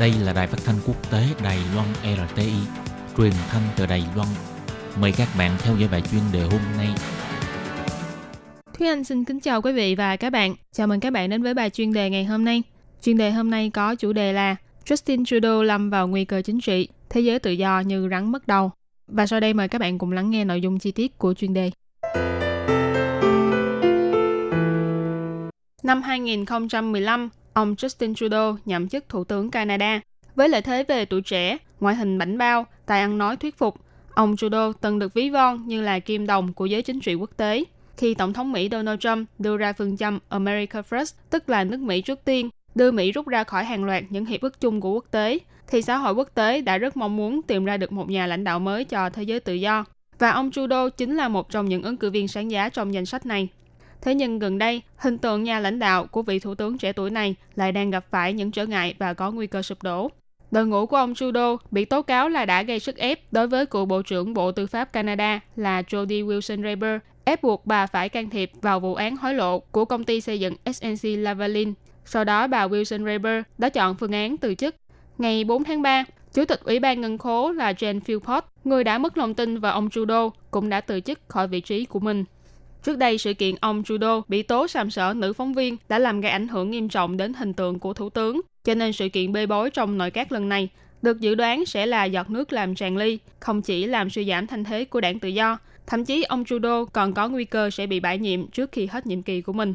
Đây là đài phát thanh quốc tế Đài Loan RTI, truyền thanh từ Đài Loan. Mời các bạn theo dõi bài chuyên đề hôm nay. Thúy Anh xin kính chào quý vị và các bạn. Chào mừng các bạn đến với bài chuyên đề ngày hôm nay. Chuyên đề hôm nay có chủ đề là Justin Trudeau lâm vào nguy cơ chính trị, thế giới tự do như rắn mất đầu. Và sau đây mời các bạn cùng lắng nghe nội dung chi tiết của chuyên đề. Năm 2015, ông Justin Trudeau nhậm chức Thủ tướng Canada. Với lợi thế về tuổi trẻ, ngoại hình bảnh bao, tài ăn nói thuyết phục, ông Trudeau từng được ví von như là kim đồng của giới chính trị quốc tế. Khi Tổng thống Mỹ Donald Trump đưa ra phương châm America First, tức là nước Mỹ trước tiên, đưa Mỹ rút ra khỏi hàng loạt những hiệp ước chung của quốc tế, thì xã hội quốc tế đã rất mong muốn tìm ra được một nhà lãnh đạo mới cho thế giới tự do. Và ông Trudeau chính là một trong những ứng cử viên sáng giá trong danh sách này. Thế nhưng gần đây, hình tượng nhà lãnh đạo của vị thủ tướng trẻ tuổi này lại đang gặp phải những trở ngại và có nguy cơ sụp đổ. Đội ngũ của ông Trudeau bị tố cáo là đã gây sức ép đối với cựu Bộ trưởng Bộ Tư pháp Canada là Jody Wilson-Raybould, ép buộc bà phải can thiệp vào vụ án hối lộ của công ty xây dựng SNC Lavalin. Sau đó, bà Wilson-Raybould đã chọn phương án từ chức. Ngày 4 tháng 3, Chủ tịch Ủy ban Ngân khố là Jane Philpott, người đã mất lòng tin vào ông Trudeau, cũng đã từ chức khỏi vị trí của mình. Trước đây, sự kiện ông Trudeau bị tố sàm sỡ nữ phóng viên đã làm gây ảnh hưởng nghiêm trọng đến hình tượng của thủ tướng. Cho nên sự kiện bê bối trong nội các lần này được dự đoán sẽ là giọt nước làm tràn ly, không chỉ làm suy giảm thanh thế của đảng tự do, thậm chí ông Trudeau còn có nguy cơ sẽ bị bãi nhiệm trước khi hết nhiệm kỳ của mình.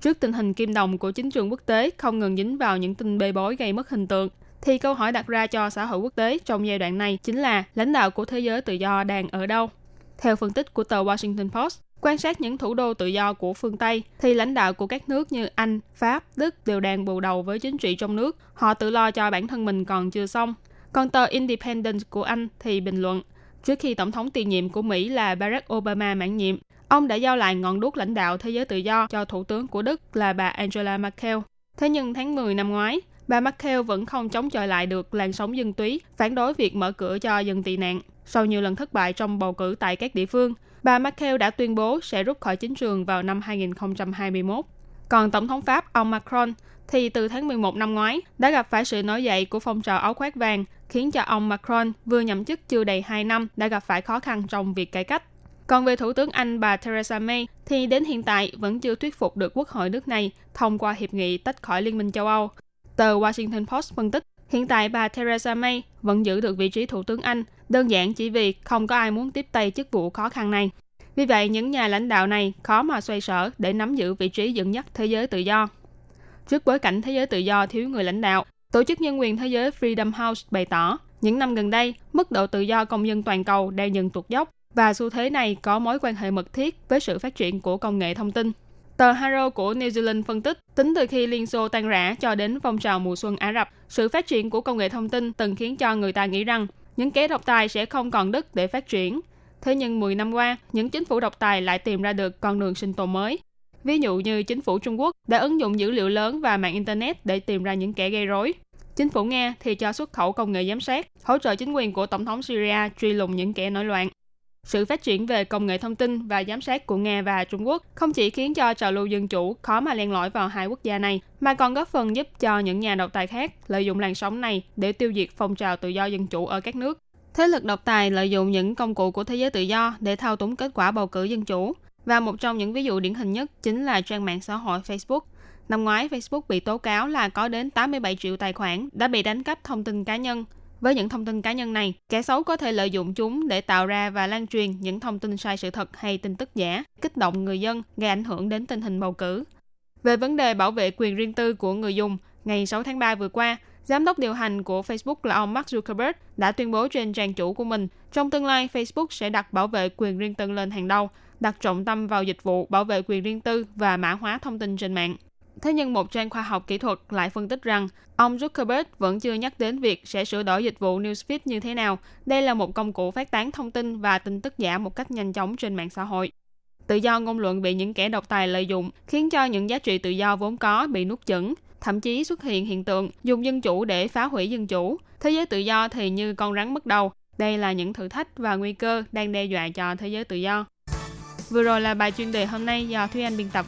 Trước tình hình kim đồng của chính trường quốc tế không ngừng dính vào những tin bê bối gây mất hình tượng, thì câu hỏi đặt ra cho xã hội quốc tế trong giai đoạn này chính là lãnh đạo của thế giới tự do đang ở đâu? Theo phân tích của tờ Washington Post, Quan sát những thủ đô tự do của phương Tây, thì lãnh đạo của các nước như Anh, Pháp, Đức đều đang bù đầu với chính trị trong nước. Họ tự lo cho bản thân mình còn chưa xong. Còn tờ Independent của Anh thì bình luận, trước khi tổng thống tiền nhiệm của Mỹ là Barack Obama mãn nhiệm, ông đã giao lại ngọn đuốc lãnh đạo thế giới tự do cho thủ tướng của Đức là bà Angela Merkel. Thế nhưng tháng 10 năm ngoái, bà Merkel vẫn không chống chọi lại được làn sóng dân túy, phản đối việc mở cửa cho dân tị nạn. Sau nhiều lần thất bại trong bầu cử tại các địa phương, bà Merkel đã tuyên bố sẽ rút khỏi chính trường vào năm 2021. Còn Tổng thống Pháp ông Macron thì từ tháng 11 năm ngoái đã gặp phải sự nổi dậy của phong trào áo khoác vàng, khiến cho ông Macron vừa nhậm chức chưa đầy 2 năm đã gặp phải khó khăn trong việc cải cách. Còn về Thủ tướng Anh bà Theresa May thì đến hiện tại vẫn chưa thuyết phục được quốc hội nước này thông qua hiệp nghị tách khỏi Liên minh châu Âu. Tờ Washington Post phân tích, hiện tại bà Theresa May vẫn giữ được vị trí Thủ tướng Anh đơn giản chỉ vì không có ai muốn tiếp tay chức vụ khó khăn này. Vì vậy, những nhà lãnh đạo này khó mà xoay sở để nắm giữ vị trí dẫn nhất thế giới tự do. Trước bối cảnh thế giới tự do thiếu người lãnh đạo, Tổ chức Nhân quyền Thế giới Freedom House bày tỏ, những năm gần đây, mức độ tự do công dân toàn cầu đang dần tụt dốc và xu thế này có mối quan hệ mật thiết với sự phát triển của công nghệ thông tin. Tờ Haro của New Zealand phân tích, tính từ khi Liên Xô tan rã cho đến phong trào mùa xuân Ả Rập, sự phát triển của công nghệ thông tin từng khiến cho người ta nghĩ rằng những kẻ độc tài sẽ không còn đất để phát triển. Thế nhưng 10 năm qua, những chính phủ độc tài lại tìm ra được con đường sinh tồn mới. Ví dụ như chính phủ Trung Quốc đã ứng dụng dữ liệu lớn và mạng Internet để tìm ra những kẻ gây rối. Chính phủ Nga thì cho xuất khẩu công nghệ giám sát, hỗ trợ chính quyền của Tổng thống Syria truy lùng những kẻ nổi loạn. Sự phát triển về công nghệ thông tin và giám sát của Nga và Trung Quốc không chỉ khiến cho trào lưu dân chủ khó mà len lỏi vào hai quốc gia này, mà còn góp phần giúp cho những nhà độc tài khác lợi dụng làn sóng này để tiêu diệt phong trào tự do dân chủ ở các nước. Thế lực độc tài lợi dụng những công cụ của thế giới tự do để thao túng kết quả bầu cử dân chủ. Và một trong những ví dụ điển hình nhất chính là trang mạng xã hội Facebook. Năm ngoái, Facebook bị tố cáo là có đến 87 triệu tài khoản đã bị đánh cắp thông tin cá nhân. Với những thông tin cá nhân này, kẻ xấu có thể lợi dụng chúng để tạo ra và lan truyền những thông tin sai sự thật hay tin tức giả, kích động người dân, gây ảnh hưởng đến tình hình bầu cử. Về vấn đề bảo vệ quyền riêng tư của người dùng, ngày 6 tháng 3 vừa qua, Giám đốc điều hành của Facebook là ông Mark Zuckerberg đã tuyên bố trên trang chủ của mình, trong tương lai Facebook sẽ đặt bảo vệ quyền riêng tư lên hàng đầu, đặt trọng tâm vào dịch vụ bảo vệ quyền riêng tư và mã hóa thông tin trên mạng. Thế nhưng một trang khoa học kỹ thuật lại phân tích rằng ông Zuckerberg vẫn chưa nhắc đến việc sẽ sửa đổi dịch vụ Newsfeed như thế nào. Đây là một công cụ phát tán thông tin và tin tức giả một cách nhanh chóng trên mạng xã hội. Tự do ngôn luận bị những kẻ độc tài lợi dụng khiến cho những giá trị tự do vốn có bị nuốt chửng, thậm chí xuất hiện hiện tượng dùng dân chủ để phá hủy dân chủ. Thế giới tự do thì như con rắn mất đầu. Đây là những thử thách và nguy cơ đang đe dọa cho thế giới tự do. Vừa rồi là bài chuyên đề hôm nay do Thúy Anh biên tập